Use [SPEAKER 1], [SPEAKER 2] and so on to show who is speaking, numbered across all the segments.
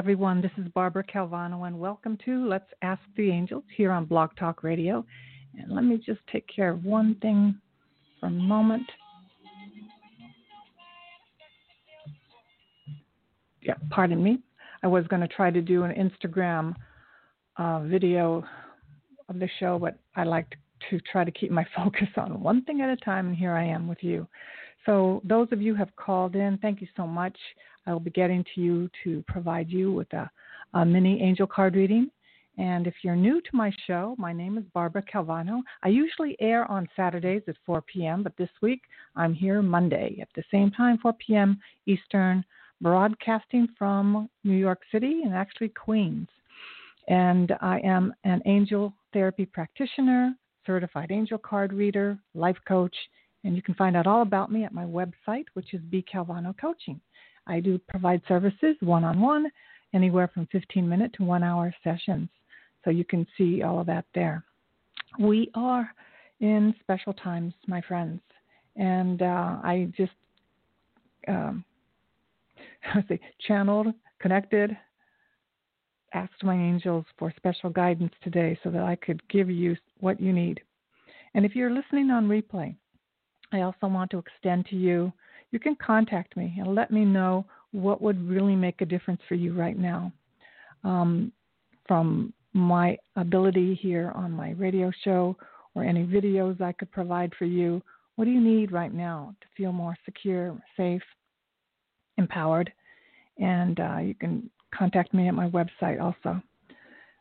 [SPEAKER 1] Everyone. This is Barbara Calvano, and welcome to Let's Ask the Angels here on Blog Talk Radio. And let me just take care of one thing for a moment. Yeah, pardon me. I was going to try to do an Instagram uh, video of the show, but I like to try to keep my focus on one thing at a time, and here I am with you. So, those of you have called in, thank you so much. I will be getting to you to provide you with a, a mini angel card reading. And if you're new to my show, my name is Barbara Calvano. I usually air on Saturdays at 4 p.m., but this week I'm here Monday at the same time, 4 p.m. Eastern, broadcasting from New York City and actually Queens. And I am an angel therapy practitioner, certified angel card reader, life coach, and you can find out all about me at my website, which is B Calvano Coaching. I do provide services one on one, anywhere from 15 minute to one hour sessions. So you can see all of that there. We are in special times, my friends. And uh, I just um, I say channeled, connected, asked my angels for special guidance today so that I could give you what you need. And if you're listening on replay, I also want to extend to you you can contact me and let me know what would really make a difference for you right now. Um, from my ability here on my radio show or any videos I could provide for you, what do you need right now to feel more secure, safe, empowered? And uh, you can contact me at my website also.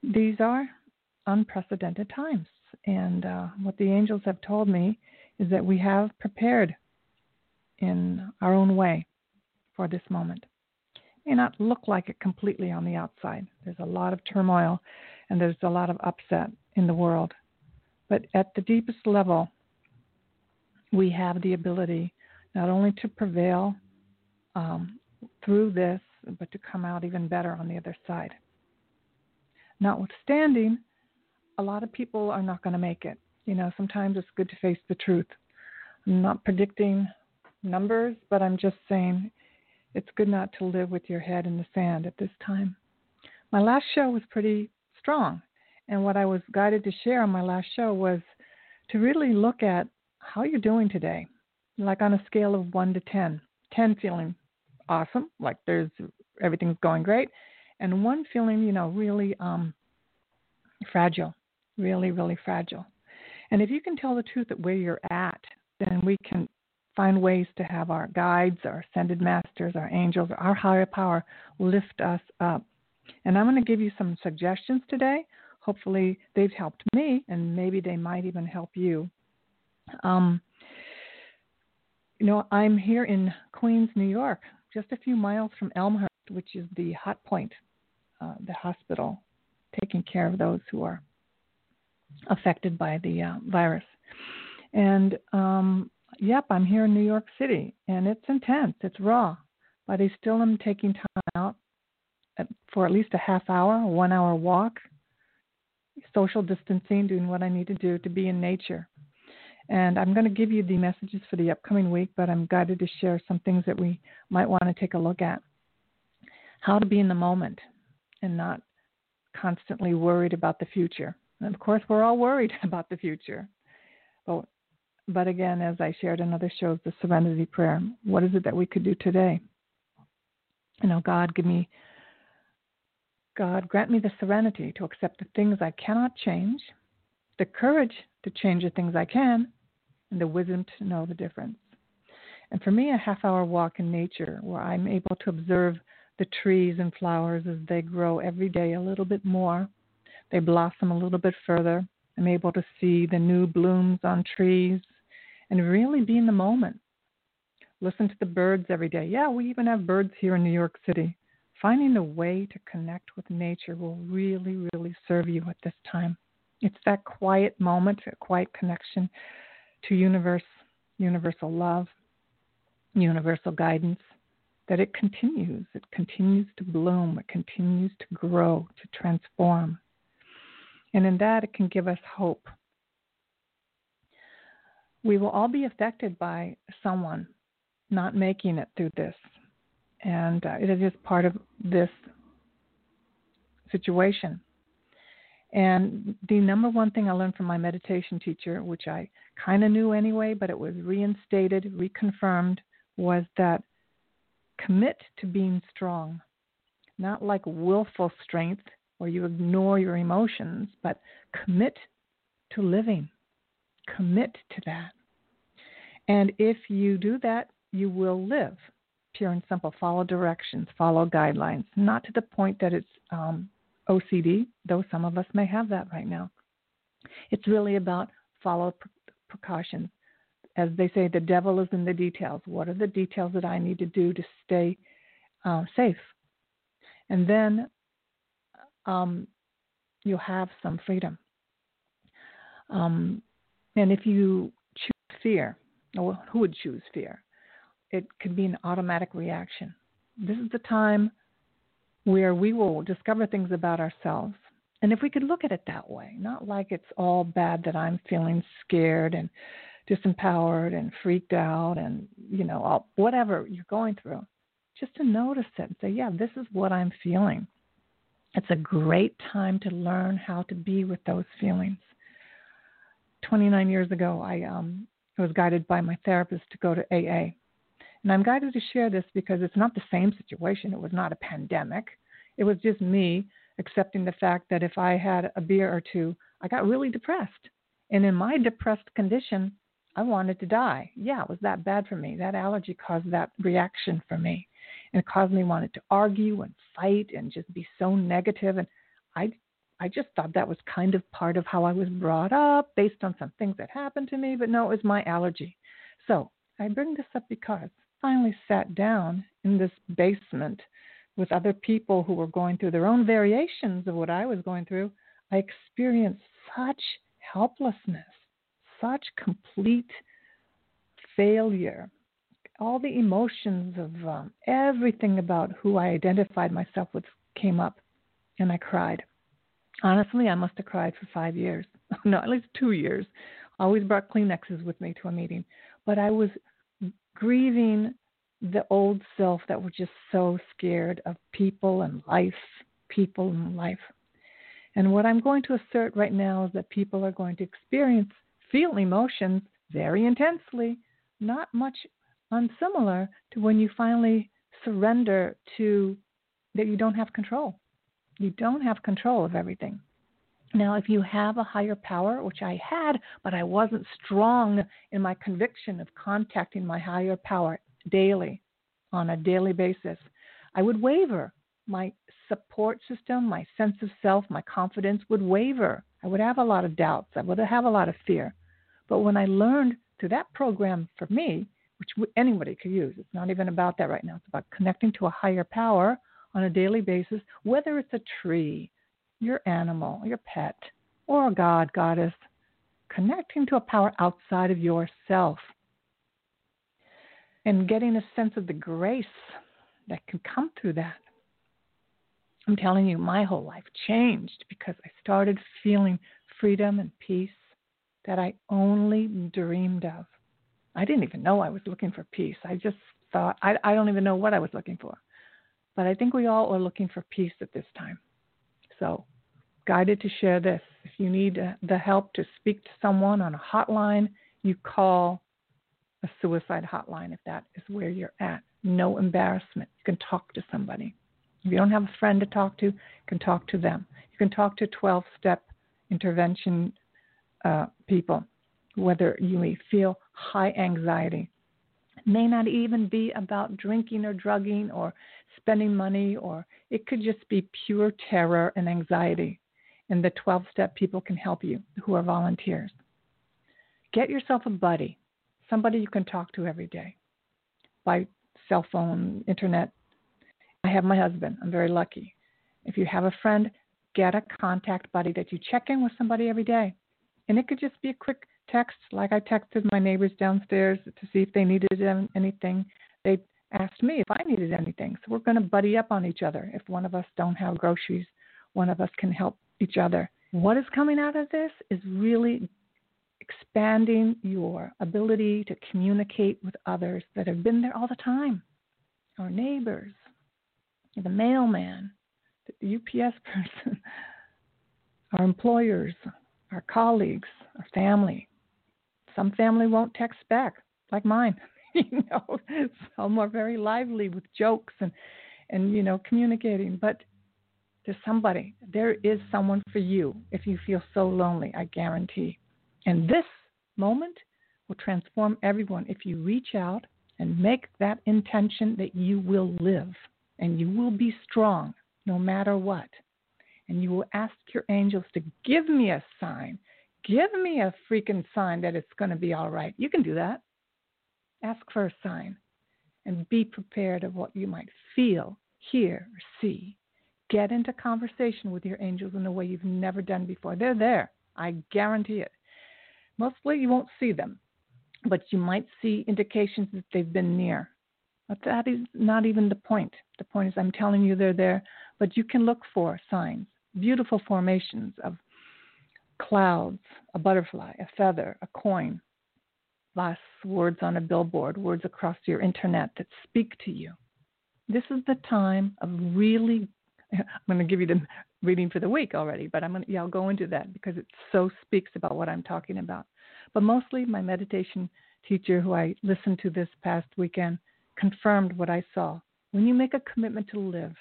[SPEAKER 1] These are unprecedented times. And uh, what the angels have told me is that we have prepared in our own way for this moment. It may not look like it completely on the outside. There's a lot of turmoil and there's a lot of upset in the world. But at the deepest level, we have the ability not only to prevail um, through this, but to come out even better on the other side. Notwithstanding, a lot of people are not going to make it. You know, sometimes it's good to face the truth. I'm not predicting numbers, but I'm just saying it's good not to live with your head in the sand at this time. My last show was pretty strong, and what I was guided to share on my last show was to really look at how you're doing today, like on a scale of 1 to 10. 10 feeling awesome, like there's everything's going great, and 1 feeling, you know, really um fragile, really really fragile. And if you can tell the truth at where you're at, then we can find ways to have our guides, our ascended masters, our angels, our higher power lift us up. And I'm going to give you some suggestions today. Hopefully, they've helped me, and maybe they might even help you. Um, you know, I'm here in Queens, New York, just a few miles from Elmhurst, which is the hot point, uh, the hospital taking care of those who are affected by the uh, virus. And um, yep, I'm here in New York City, and it's intense, it's raw, but I still am taking time out for at least a half hour, a one hour walk, social distancing, doing what I need to do to be in nature. And I'm going to give you the messages for the upcoming week, but I'm guided to share some things that we might want to take a look at. How to be in the moment and not constantly worried about the future. And of course, we're all worried about the future. But but again, as I shared in other shows, the serenity prayer. What is it that we could do today? You know, God, give me, God, grant me the serenity to accept the things I cannot change, the courage to change the things I can, and the wisdom to know the difference. And for me, a half hour walk in nature where I'm able to observe the trees and flowers as they grow every day a little bit more, they blossom a little bit further. I'm able to see the new blooms on trees and really be in the moment listen to the birds every day. Yeah, we even have birds here in New York City. Finding a way to connect with nature will really, really serve you at this time. It's that quiet moment, a quiet connection to universe, universal love, universal guidance, that it continues. It continues to bloom. It continues to grow, to transform. And in that, it can give us hope. We will all be affected by someone not making it through this. And uh, it is just part of this situation. And the number one thing I learned from my meditation teacher, which I kind of knew anyway, but it was reinstated, reconfirmed, was that commit to being strong. Not like willful strength where you ignore your emotions, but commit to living. Commit to that. And if you do that, you will live. Pure and simple. Follow directions, follow guidelines. Not to the point that it's um, OCD, though some of us may have that right now. It's really about follow precautions. As they say, the devil is in the details. What are the details that I need to do to stay uh, safe? And then um, you'll have some freedom. Um, and if you choose fear, or who would choose fear? it could be an automatic reaction. This is the time where we will discover things about ourselves. And if we could look at it that way, not like it's all bad that I'm feeling scared and disempowered and freaked out and, you know, all, whatever you're going through, just to notice it and say, yeah, this is what I'm feeling. It's a great time to learn how to be with those feelings. 29 years ago, I um, was guided by my therapist to go to AA. And I'm guided to share this because it's not the same situation. It was not a pandemic. It was just me accepting the fact that if I had a beer or two, I got really depressed. And in my depressed condition, I wanted to die. Yeah, it was that bad for me. That allergy caused that reaction for me. And it caused me wanted to argue and fight and just be so negative. And I I just thought that was kind of part of how I was brought up based on some things that happened to me, but no, it was my allergy. So I bring this up because finally sat down in this basement with other people who were going through their own variations of what I was going through, I experienced such helplessness, such complete failure. All the emotions of um, everything about who I identified myself with came up, and I cried. Honestly, I must have cried for five years. no, at least two years. Always brought Kleenexes with me to a meeting. But I was grieving the old self that was just so scared of people and life, people and life. And what I'm going to assert right now is that people are going to experience, feel emotions very intensely, not much unsimilar to when you finally surrender to that you don't have control. You don't have control of everything. Now, if you have a higher power, which I had, but I wasn't strong in my conviction of contacting my higher power daily, on a daily basis, I would waver. My support system, my sense of self, my confidence would waver. I would have a lot of doubts. I would have a lot of fear. But when I learned through that program for me, which anybody could use, it's not even about that right now. It's about connecting to a higher power on a daily basis, whether it's a tree, your animal, your pet, or a god, goddess, connecting to a power outside of yourself and getting a sense of the grace that can come through that. I'm telling you, my whole life changed because I started feeling freedom and peace that I only dreamed of. I didn't even know I was looking for peace. I just thought, I, I don't even know what I was looking for. But I think we all are looking for peace at this time. So, guided to share this. If you need the help to speak to someone on a hotline, you call a suicide hotline if that is where you're at. No embarrassment. You can talk to somebody. If you don't have a friend to talk to, you can talk to them. You can talk to 12 step intervention uh, people, whether you may feel high anxiety. May not even be about drinking or drugging or spending money, or it could just be pure terror and anxiety. And the 12 step people can help you who are volunteers. Get yourself a buddy, somebody you can talk to every day. by cell phone, internet. I have my husband. I'm very lucky. If you have a friend, get a contact buddy that you check in with somebody every day. And it could just be a quick text, like I texted my neighbors downstairs to see if they needed anything. They asked me if I needed anything. So we're going to buddy up on each other. If one of us don't have groceries, one of us can help each other. What is coming out of this is really expanding your ability to communicate with others that have been there all the time our neighbors, the mailman, the UPS person, our employers, our colleagues, our family. Some family won't text back, like mine. you know, some are very lively with jokes and and you know communicating. But there's somebody, there is someone for you if you feel so lonely. I guarantee. And this moment will transform everyone if you reach out and make that intention that you will live and you will be strong no matter what. And you will ask your angels to give me a sign. Give me a freaking sign that it's going to be all right. You can do that. Ask for a sign and be prepared of what you might feel, hear, or see. Get into conversation with your angels in a way you've never done before. They're there. I guarantee it. Mostly you won't see them, but you might see indications that they've been near. But that is not even the point. The point is, I'm telling you they're there, but you can look for signs, beautiful formations of clouds, a butterfly, a feather, a coin, last words on a billboard, words across your internet that speak to you. This is the time of really. I'm going to give you the reading for the week already, but I'm going to, yeah, I'll go into that because it so speaks about what I'm talking about. But mostly, my meditation teacher, who I listened to this past weekend, confirmed what I saw. When you make a commitment to live,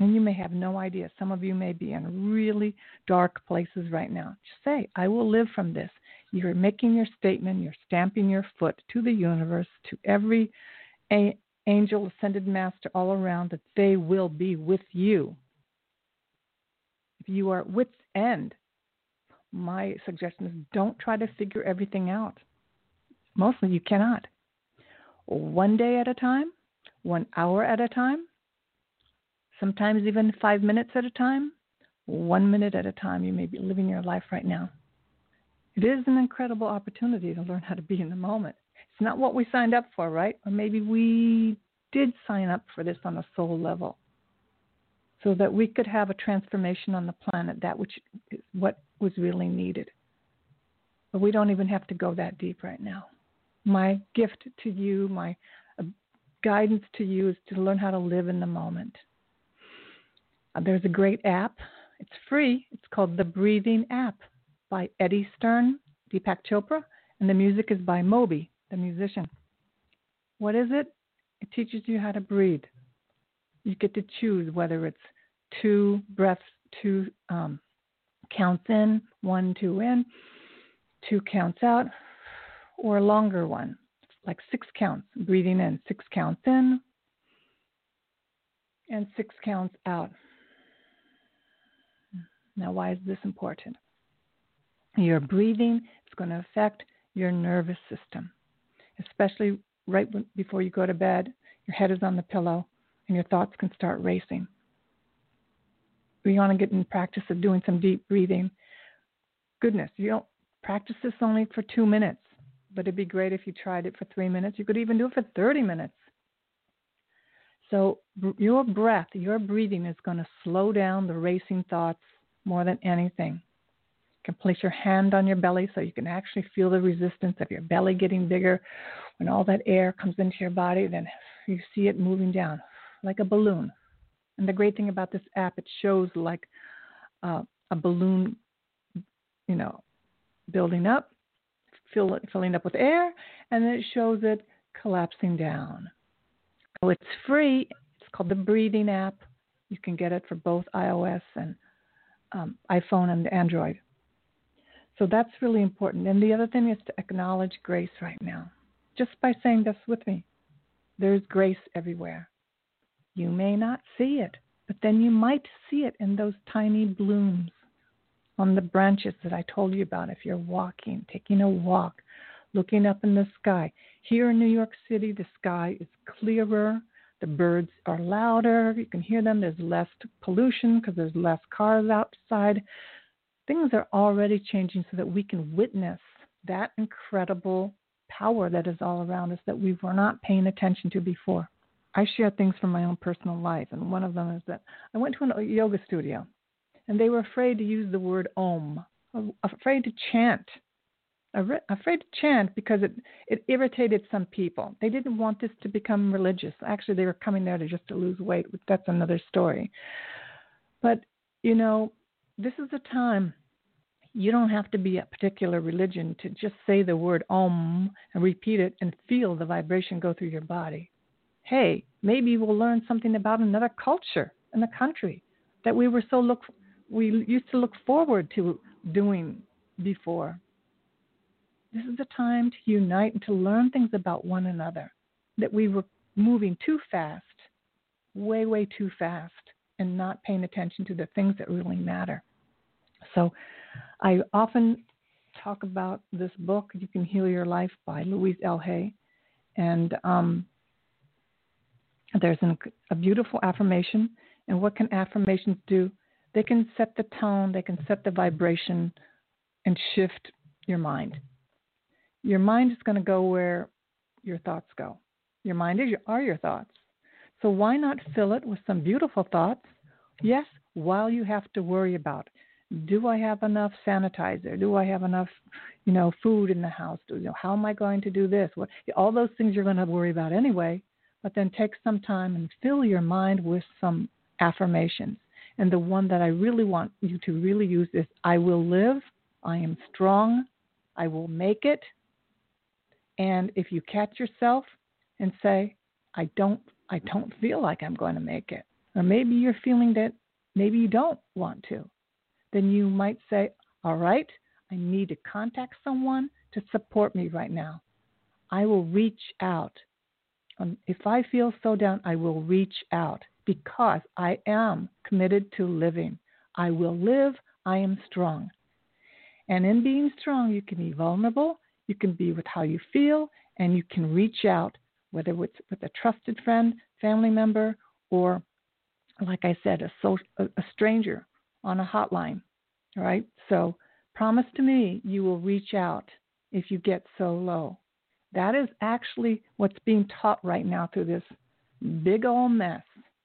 [SPEAKER 1] and you may have no idea, some of you may be in really dark places right now. Just say, I will live from this. You're making your statement, you're stamping your foot to the universe, to every a- angel, ascended master all around, that they will be with you. If you are at wit's end, my suggestion is don't try to figure everything out. Mostly you cannot. One day at a time, one hour at a time, sometimes even five minutes at a time, one minute at a time. You may be living your life right now. It is an incredible opportunity to learn how to be in the moment. It's not what we signed up for, right? Or maybe we did sign up for this on a soul level so that we could have a transformation on the planet, that which is what was really needed. But we don't even have to go that deep right now. My gift to you, my uh, guidance to you is to learn how to live in the moment. Uh, there's a great app. It's free. It's called the Breathing App by Eddie Stern, Deepak Chopra, and the music is by Moby, the musician. What is it? It teaches you how to breathe. You get to choose whether it's two breaths, two um, counts in, one, two in, two counts out, or a longer one, like six counts, breathing in, six counts in, and six counts out. Now, why is this important? Your breathing is going to affect your nervous system, especially right before you go to bed. Your head is on the pillow and your thoughts can start racing. We want to get in practice of doing some deep breathing. Goodness, you don't practice this only for two minutes, but it'd be great if you tried it for three minutes. You could even do it for 30 minutes. So, your breath, your breathing is going to slow down the racing thoughts more than anything. You can place your hand on your belly so you can actually feel the resistance of your belly getting bigger. When all that air comes into your body, then you see it moving down like a balloon. And the great thing about this app, it shows like uh, a balloon, you know, building up, fill, filling up with air, and then it shows it collapsing down. So it's free. It's called the Breathing app. You can get it for both iOS and um, iPhone and Android. So that's really important. And the other thing is to acknowledge grace right now, just by saying this with me. There's grace everywhere. You may not see it, but then you might see it in those tiny blooms on the branches that I told you about. If you're walking, taking a walk, looking up in the sky. Here in New York City, the sky is clearer. The birds are louder. You can hear them. There's less pollution because there's less cars outside. Things are already changing so that we can witness that incredible power that is all around us that we were not paying attention to before. I share things from my own personal life, and one of them is that I went to a yoga studio, and they were afraid to use the word Om, afraid to chant, afraid to chant because it it irritated some people. They didn't want this to become religious. Actually, they were coming there to just to lose weight. That's another story. But you know, this is a time you don't have to be a particular religion to just say the word Om and repeat it and feel the vibration go through your body hey, maybe we'll learn something about another culture in the country that we were so look we used to look forward to doing before. This is a time to unite and to learn things about one another that we were moving too fast, way, way too fast, and not paying attention to the things that really matter. So I often talk about this book, You Can Heal Your Life by Louise L. Hay. And um, there's an, a beautiful affirmation. And what can affirmations do? They can set the tone, they can set the vibration, and shift your mind. Your mind is going to go where your thoughts go. Your mind is, are your thoughts. So why not fill it with some beautiful thoughts? Yes, while you have to worry about do I have enough sanitizer? Do I have enough, you know, food in the house? Do, you know, how am I going to do this? What, all those things you're going to worry about anyway but then take some time and fill your mind with some affirmations. And the one that I really want you to really use is I will live, I am strong, I will make it. And if you catch yourself and say, I don't I don't feel like I'm going to make it. Or maybe you're feeling that maybe you don't want to. Then you might say, All right, I need to contact someone to support me right now. I will reach out um, if I feel so down, I will reach out because I am committed to living. I will live. I am strong. And in being strong, you can be vulnerable, you can be with how you feel, and you can reach out, whether it's with a trusted friend, family member, or, like I said, a, social, a stranger on a hotline. Right? So, promise to me you will reach out if you get so low. That is actually what's being taught right now through this big old mess.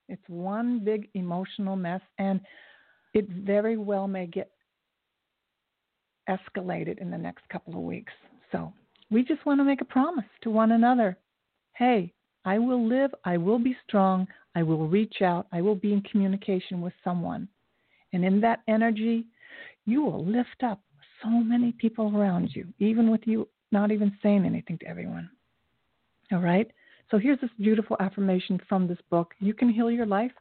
[SPEAKER 1] It's one big emotional mess, and it very well may get escalated in the next couple of weeks. So we just want to make a promise to one another hey, I will live, I will be strong, I will reach out, I will be in communication with someone. And in that energy, you will lift up so many people around you, even with you not even saying anything to everyone. All right? So here's this beautiful affirmation from this book. You can heal your life.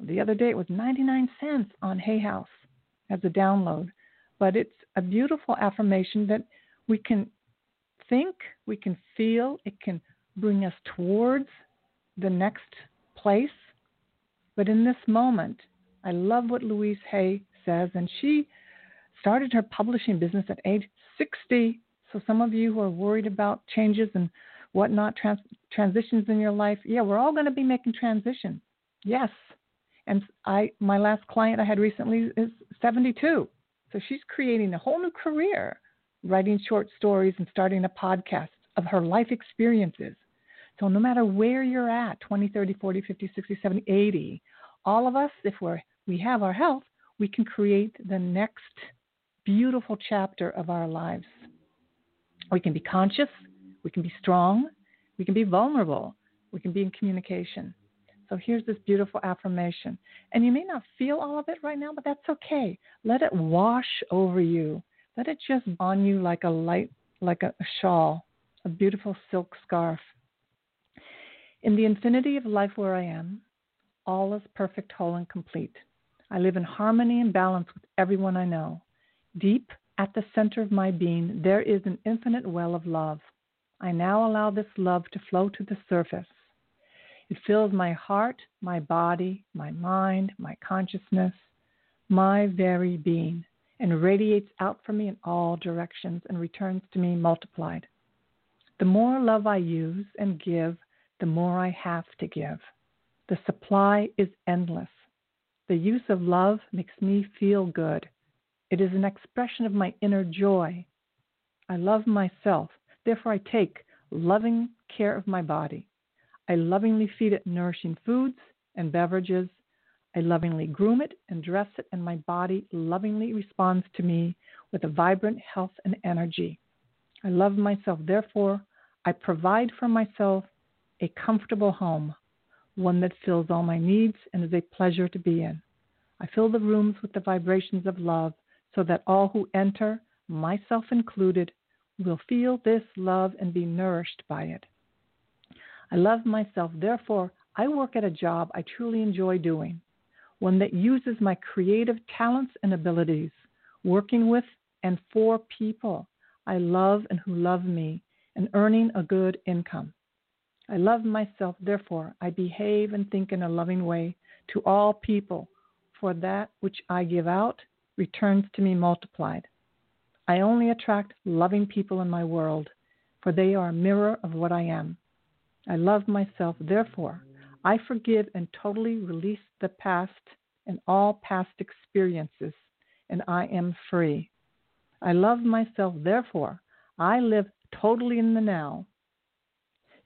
[SPEAKER 1] The other day it was 99 cents on Hay House as a download. But it's a beautiful affirmation that we can think, we can feel, it can bring us towards the next place. But in this moment, I love what Louise Hay says, and she started her publishing business at age 60 so some of you who are worried about changes and whatnot, trans- transitions in your life, yeah, we're all going to be making transition. Yes. And I, my last client I had recently is 72, so she's creating a whole new career, writing short stories and starting a podcast of her life experiences. So no matter where you're at, 20, 30, 40, 50, 60, 70, 80, all of us, if we're we have our health, we can create the next beautiful chapter of our lives. We can be conscious, we can be strong, we can be vulnerable, we can be in communication. So here's this beautiful affirmation. And you may not feel all of it right now, but that's okay. Let it wash over you. Let it just on you like a light, like a, shawl, a beautiful silk scarf. In the infinity of life where I am, all is perfect, whole, and complete. I live in harmony and balance with everyone I know. Deep at the center of my being, there is an infinite well of love. I now allow this love to flow to the surface. It fills my heart, my body, my mind, my consciousness, my very being, and radiates out from me in all directions and returns to me multiplied. The more love I use and give, the more I have to give. The supply is endless. The use of love makes me feel good. It is an expression of my inner joy. I love myself, therefore, I take loving care of my body. I lovingly feed it nourishing foods and beverages. I lovingly groom it and dress it, and my body lovingly responds to me with a vibrant health and energy. I love myself, therefore, I provide for myself a comfortable home, one that fills all my needs and is a pleasure to be in. I fill the rooms with the vibrations of love so that all who enter, myself included, will feel this love and be nourished by it. I love myself, therefore, I work at a job I truly enjoy doing, one that uses my creative talents and abilities, working with and for people I love and who love me, and earning a good income. I love myself, therefore, I behave and think in a loving way to all people, for that which I give out returns to me multiplied. I only attract loving people in my world, for they are a mirror of what I am. I love myself, therefore, I forgive and totally release the past and all past experiences, and I am free. I love myself, therefore, I live totally in the now,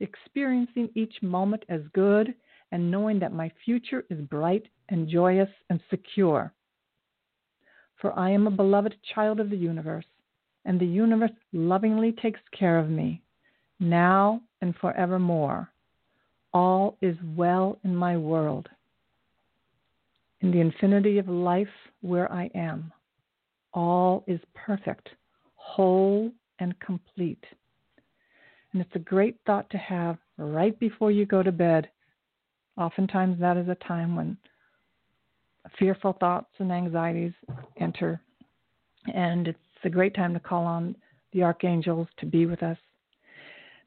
[SPEAKER 1] experiencing each moment as good and knowing that my future is bright and joyous and secure. For I am a beloved child of the universe, and the universe lovingly takes care of me, now and forevermore. All is well in my world, in the infinity of life where I am. All is perfect, whole, and complete. And it's a great thought to have right before you go to bed. Oftentimes, that is a time when fearful thoughts and anxieties enter. And it's a great time to call on the archangels to be with us.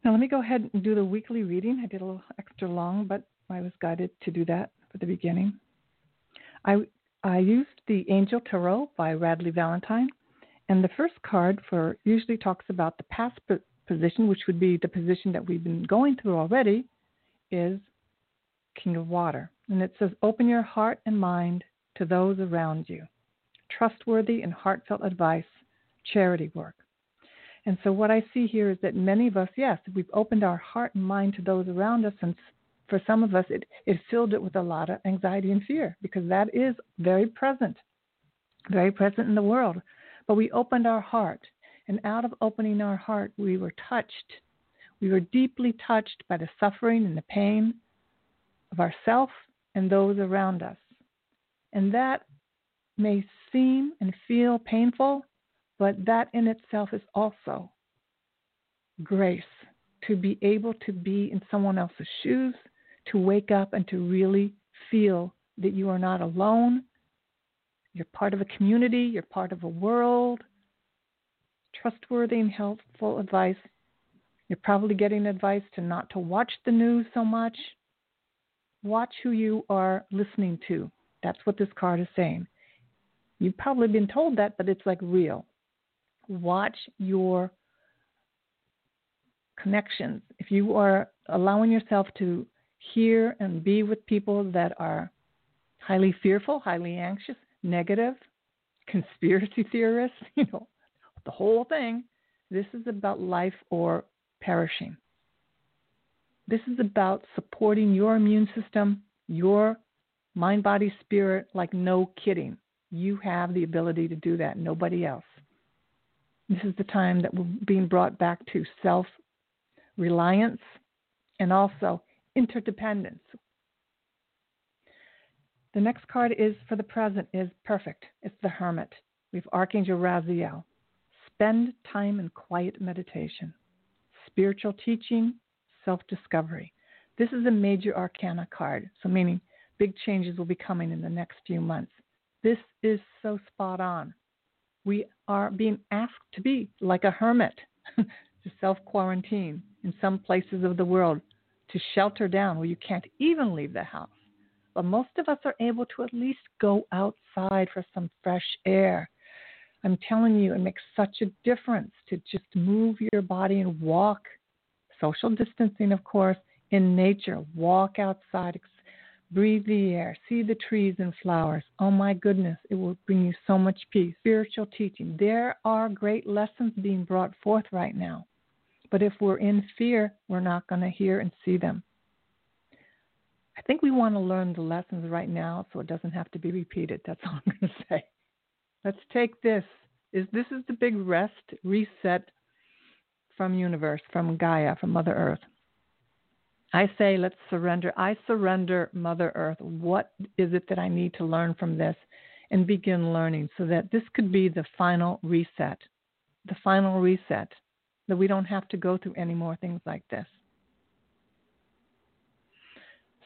[SPEAKER 1] Now, let me go ahead and do the weekly reading. I did a little extra long, but I was guided to do that for the beginning. I, I used the Angel Tarot by Radleigh Valentine. And the first card for usually talks about the past position, which would be the position that we've been going through already, is King of Water. And it says, Open your heart and mind to those around you. Trustworthy and heartfelt advice, charity work. And so, what I see here is that many of us, yes, we've opened our heart and mind to those around us, and for some of us, it, it filled it with a lot of anxiety and fear because that is very present, very present in the world. But we opened our heart, and out of opening our heart, we were touched. We were deeply touched by the suffering and the pain of ourself and those around us. And that may seem and feel painful, but that in itself is also grace to be able to be in someone else's shoes, to wake up and to really feel that you are not alone. You're part of a community, you're part of a world. Trustworthy and helpful advice. You're probably getting advice to not to watch the news so much, watch who you are listening to. That's what this card is saying. You've probably been told that, but it's like real. Watch your connections. If you are allowing yourself to hear and be with people that are highly fearful, highly anxious, negative, conspiracy theorists, you know, the whole thing, this is about life or perishing. This is about supporting your immune system, your mind, body, spirit, like no kidding. You have the ability to do that, nobody else. This is the time that we're being brought back to self reliance and also interdependence. The next card is for the present is perfect. It's the Hermit. We have Archangel Raziel. Spend time in quiet meditation, spiritual teaching, self discovery. This is a major arcana card, so meaning big changes will be coming in the next few months. This is so spot on. We are being asked to be like a hermit, to self quarantine in some places of the world, to shelter down where you can't even leave the house. But most of us are able to at least go outside for some fresh air. I'm telling you, it makes such a difference to just move your body and walk social distancing, of course, in nature. Walk outside, breathe the air, see the trees and flowers. Oh my goodness, it will bring you so much peace. Spiritual teaching. There are great lessons being brought forth right now. But if we're in fear, we're not going to hear and see them. I think we want to learn the lessons right now so it doesn't have to be repeated. That's all I'm going to say. Let's take this. Is this is the big rest reset from universe, from Gaia, from Mother Earth. I say let's surrender. I surrender Mother Earth. What is it that I need to learn from this and begin learning so that this could be the final reset. The final reset that we don't have to go through any more things like this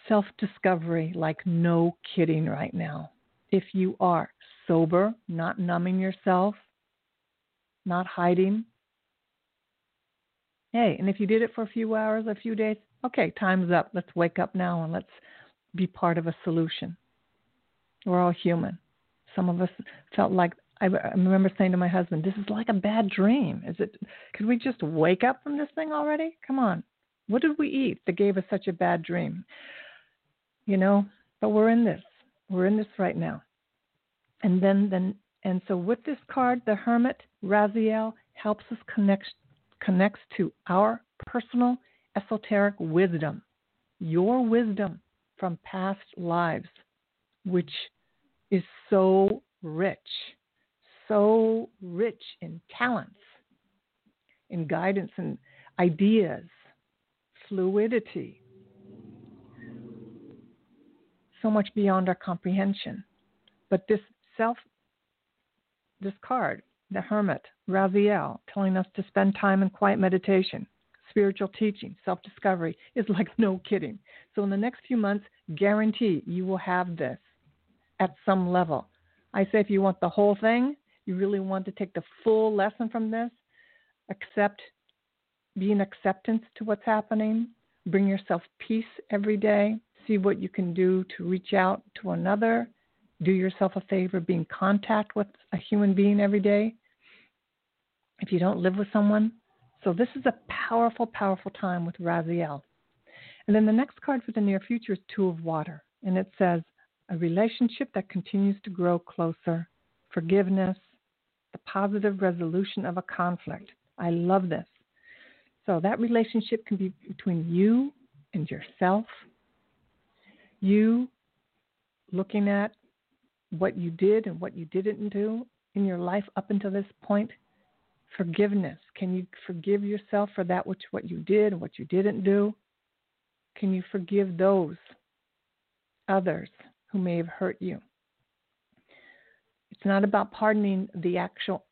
[SPEAKER 1] self discovery like no kidding right now. If you are sober, not numbing yourself, not hiding. Hey, and if you did it for a few hours, a few days, okay, time's up. Let's wake up now and let's be part of a solution. We're all human. Some of us felt like I remember saying to my husband, "This is like a bad dream. Is it? Could we just wake up from this thing already? Come on. What did we eat that gave us such a bad dream? you know, but we're in this. We're in this right now. And then, then, and so with this card, the Hermit Raziel helps us connect connects to our personal esoteric wisdom, your wisdom from past lives, which is so rich, so rich in talents, in guidance and ideas, fluidity, so much beyond our comprehension. But this self, this card, the Hermit, Raziel, telling us to spend time in quiet meditation, spiritual teaching, self discovery, is like no kidding. So, in the next few months, guarantee you will have this at some level. I say if you want the whole thing, you really want to take the full lesson from this, accept, be in acceptance to what's happening, bring yourself peace every day, see what you can do to reach out to another. Do yourself a favor, be in contact with a human being every day if you don't live with someone. So, this is a powerful, powerful time with Raziel. And then the next card for the near future is Two of Water. And it says, a relationship that continues to grow closer, forgiveness, the positive resolution of a conflict. I love this. So that relationship can be between you and yourself, you looking at what you did and what you didn't do in your life up until this point forgiveness. Can you forgive yourself for that which what you did and what you didn't do? Can you forgive those others who may have hurt you? It's not about pardoning the actual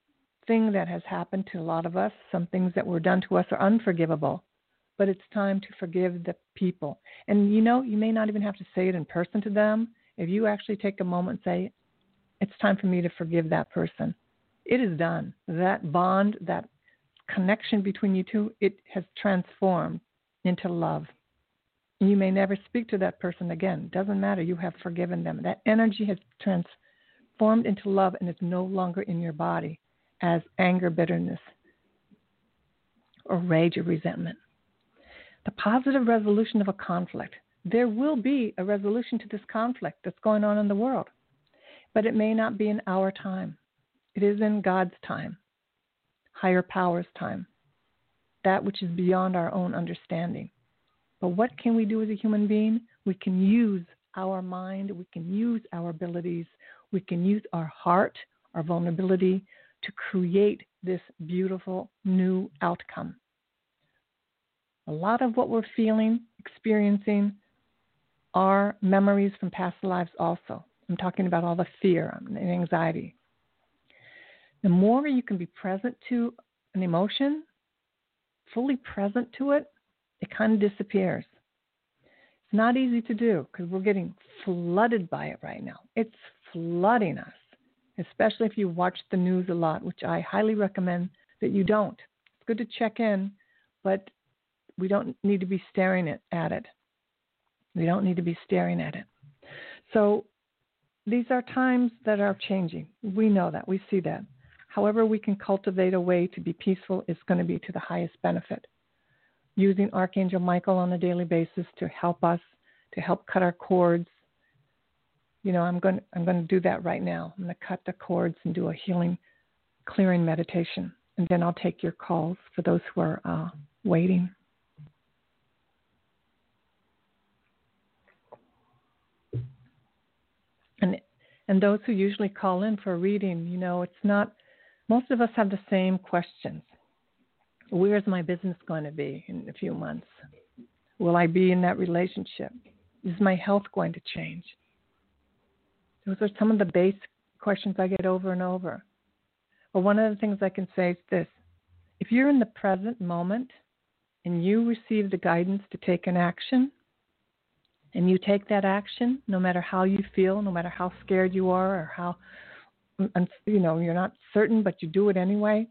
[SPEAKER 1] thing that has happened to a lot of us. Some things that were done to us are unforgivable but it's time to forgive the people. And you know, you may not even have to say it in person to them. If you actually take a moment and say, It's time for me to forgive that person, it is done. That bond, that connection between you two, it has transformed into love. You may never speak to that person again. Doesn't matter. You have forgiven them. That energy has transformed into love and is no longer in your body as anger, bitterness, or rage or resentment the positive resolution of a conflict. There will be a resolution to this conflict that's going on in the world, but it may not be in our time. It is in God's time, higher power's time, that which is beyond our own understanding. But what can we do as a human being? We can use our mind, we can use our abilities, we can use our heart, our vulnerability to create this beautiful new outcome. A lot of what we're feeling, experiencing, are memories from past lives, also. I'm talking about all the fear and anxiety. The more you can be present to an emotion, fully present to it, it kind of disappears. It's not easy to do because we're getting flooded by it right now. It's flooding us, especially if you watch the news a lot, which I highly recommend that you don't. It's good to check in, but we don't need to be staring at it. We don't need to be staring at it. So these are times that are changing. We know that. We see that. However, we can cultivate a way to be peaceful is going to be to the highest benefit. using Archangel Michael on a daily basis to help us, to help cut our cords. You know, I'm going, I'm going to do that right now. I'm going to cut the cords and do a healing, clearing meditation. And then I'll take your calls for those who are uh, waiting. And and those who usually call in for a reading, you know, it's not. Most of us have the same questions. Where's my business going to be in a few months? Will I be in that relationship? Is my health going to change? Those are some of the basic questions I get over and over. But one of the things I can say is this if you're in the present moment and you receive the guidance to take an action, and you take that action, no matter how you feel, no matter how scared you are, or how you know you're not certain, but you do it anyway,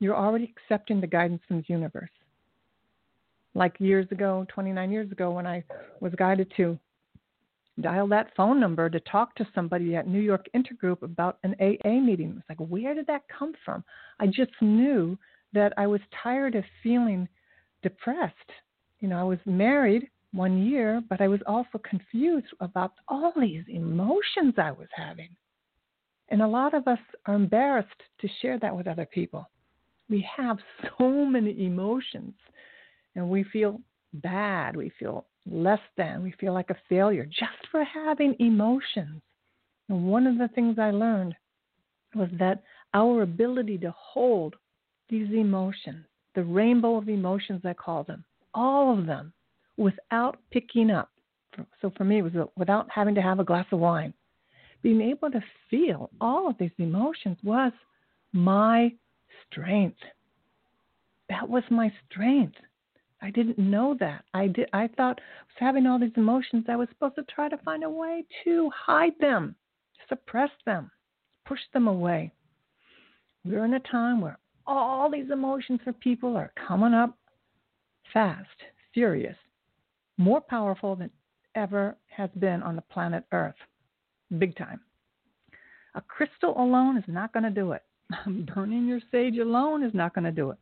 [SPEAKER 1] you're already accepting the guidance from the universe. Like years ago, 29 years ago, when I was guided to dial that phone number to talk to somebody at New York Intergroup about an AA meeting. it's like, where did that come from? I just knew that I was tired of feeling depressed. You know, I was married one year, but I was also confused about all these emotions I was having. And a lot of us are embarrassed to share that with other people. We have so many emotions and we feel bad, we feel less than, we feel like a failure just for having emotions. And one of the things I learned was that our ability to hold these emotions, the rainbow of emotions, I call them, all of them, without picking up. So for me, it was without having to have a glass of wine. Being able to feel all of these emotions was my strength. That was my strength. I didn't know that. I did. I thought I was having all these emotions. I was supposed to try to find a way to hide them, suppress them, push them away. We're in a time where all these emotions for people are coming up fast, furious, more powerful than ever has been on the planet Earth. Big time. A crystal alone is not going to do it. Burning your sage alone is not going to do it.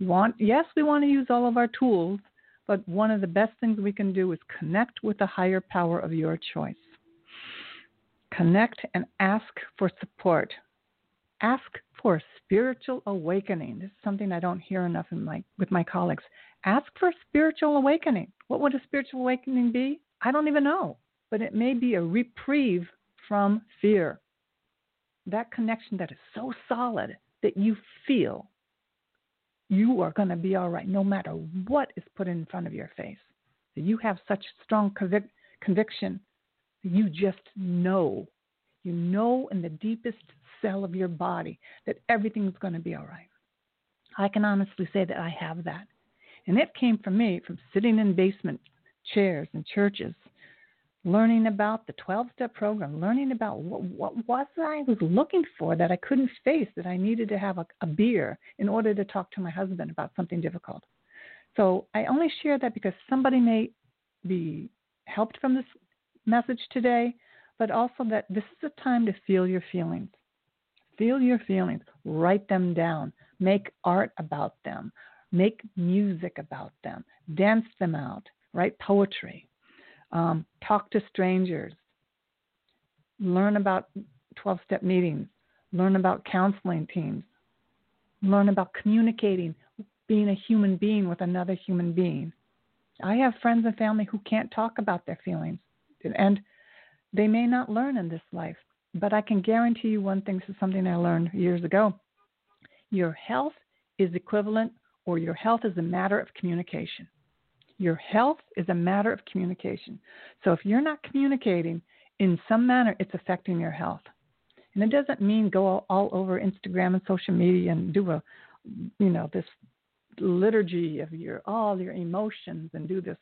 [SPEAKER 1] Want, yes, we want to use all of our tools, but one of the best things we can do is connect with the higher power of your choice. Connect and ask for support. Ask for spiritual awakening. This is something I don't hear enough in my, with my colleagues. Ask for spiritual awakening. What would a spiritual awakening be? I don't even know, but it may be a reprieve from fear. That connection that is so solid that you feel you are going to be all right no matter what is put in front of your face. You have such strong convic- conviction, that you just know. You know in the deepest cell of your body that everything's going to be all right. I can honestly say that I have that. And it came from me from sitting in basement chairs in churches, learning about the 12 step program, learning about what, what was I was looking for that I couldn't face, that I needed to have a, a beer in order to talk to my husband about something difficult. So I only share that because somebody may be helped from this message today, but also that this is a time to feel your feelings. Feel your feelings, write them down, make art about them, make music about them, dance them out, write poetry, um, talk to strangers, learn about 12 step meetings, learn about counseling teams, learn about communicating, being a human being with another human being. I have friends and family who can't talk about their feelings, and they may not learn in this life. But I can guarantee you one thing this is something I learned years ago. Your health is equivalent or your health is a matter of communication. Your health is a matter of communication. So if you're not communicating in some manner, it's affecting your health. And it doesn't mean go all, over Instagram and social media and do a, you know, this liturgy of your all your emotions and do this.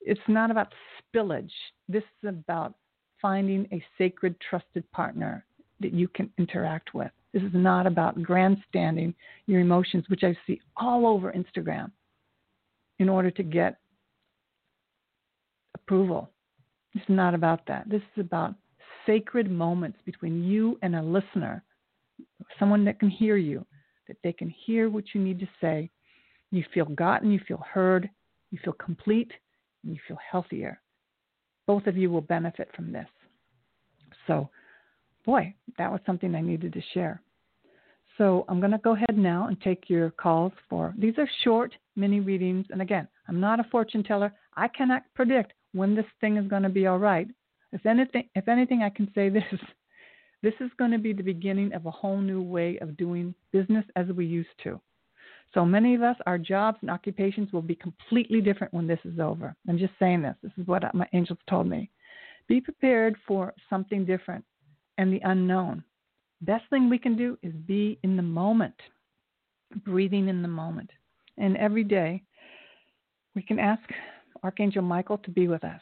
[SPEAKER 1] It's not about spillage. This is about finding a sacred, trusted partner that you can interact with. This is not about grandstanding your emotions, which I see all over Instagram, in order to get approval. It's not about that. This is about sacred moments between you and a listener, someone that can hear you, that they can hear what you need to say, You feel gotten, you feel heard, you feel complete, and you feel healthier. Both of you will benefit from this. So, boy, that was something I needed to share. So, I'm going to go ahead now and take your calls for these are short mini readings. And again, I'm not a fortune teller. I cannot predict when this thing is going to be all right. If anything, if anything, I can say this: this is going to be the beginning of a whole new way of doing business as we used to. So many of us, our jobs and occupations will be completely different when this is over. I'm just saying this. This is what my angels told me. Be prepared for something different and the unknown. Best thing we can do is be in the moment, breathing in the moment. And every day, we can ask Archangel Michael to be with us.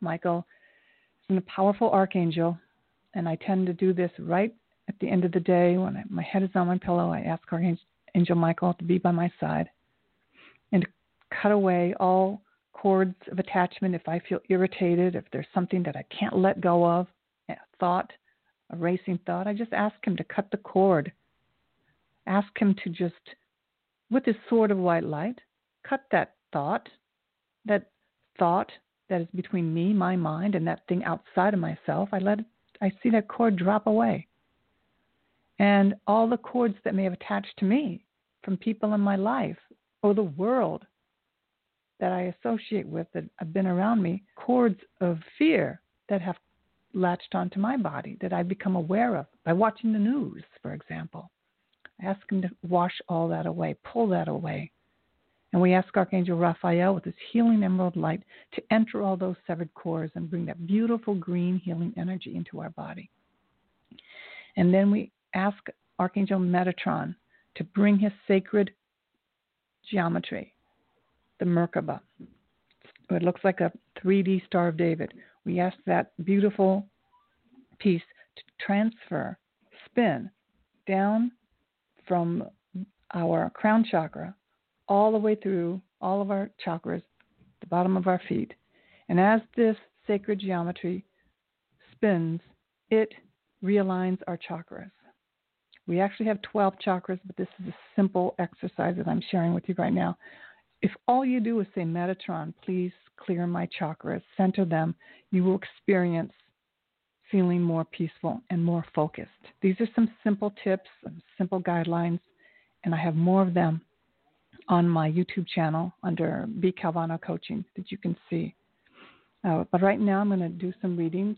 [SPEAKER 1] Michael is a powerful archangel, and I tend to do this right at the end of the day when I, my head is on my pillow. I ask Archangel Michael to be by my side and to cut away all cords of attachment if I feel irritated, if there's something that I can't let go of, a thought, a racing thought. I just ask him to cut the cord. Ask him to just, with his sword of white light, cut that thought, that thought that is between me, my mind, and that thing outside of myself. I let I see that cord drop away. And all the cords that may have attached to me from people in my life or the world that I associate with that have been around me, cords of fear that have latched onto my body that I've become aware of by watching the news, for example. I ask him to wash all that away, pull that away. And we ask Archangel Raphael with his healing emerald light to enter all those severed cores and bring that beautiful green healing energy into our body. And then we ask Archangel Metatron to bring his sacred geometry, the Merkaba. It looks like a 3D Star of David. We ask that beautiful piece to transfer, spin down from our crown chakra all the way through all of our chakras, the bottom of our feet. And as this sacred geometry spins, it realigns our chakras. We actually have 12 chakras, but this is a simple exercise that I'm sharing with you right now. If all you do is say, Metatron, please clear my chakras, center them, you will experience feeling more peaceful and more focused. These are some simple tips, some simple guidelines, and I have more of them on my YouTube channel under B. Calvano Coaching that you can see. Uh, but right now, I'm going to do some readings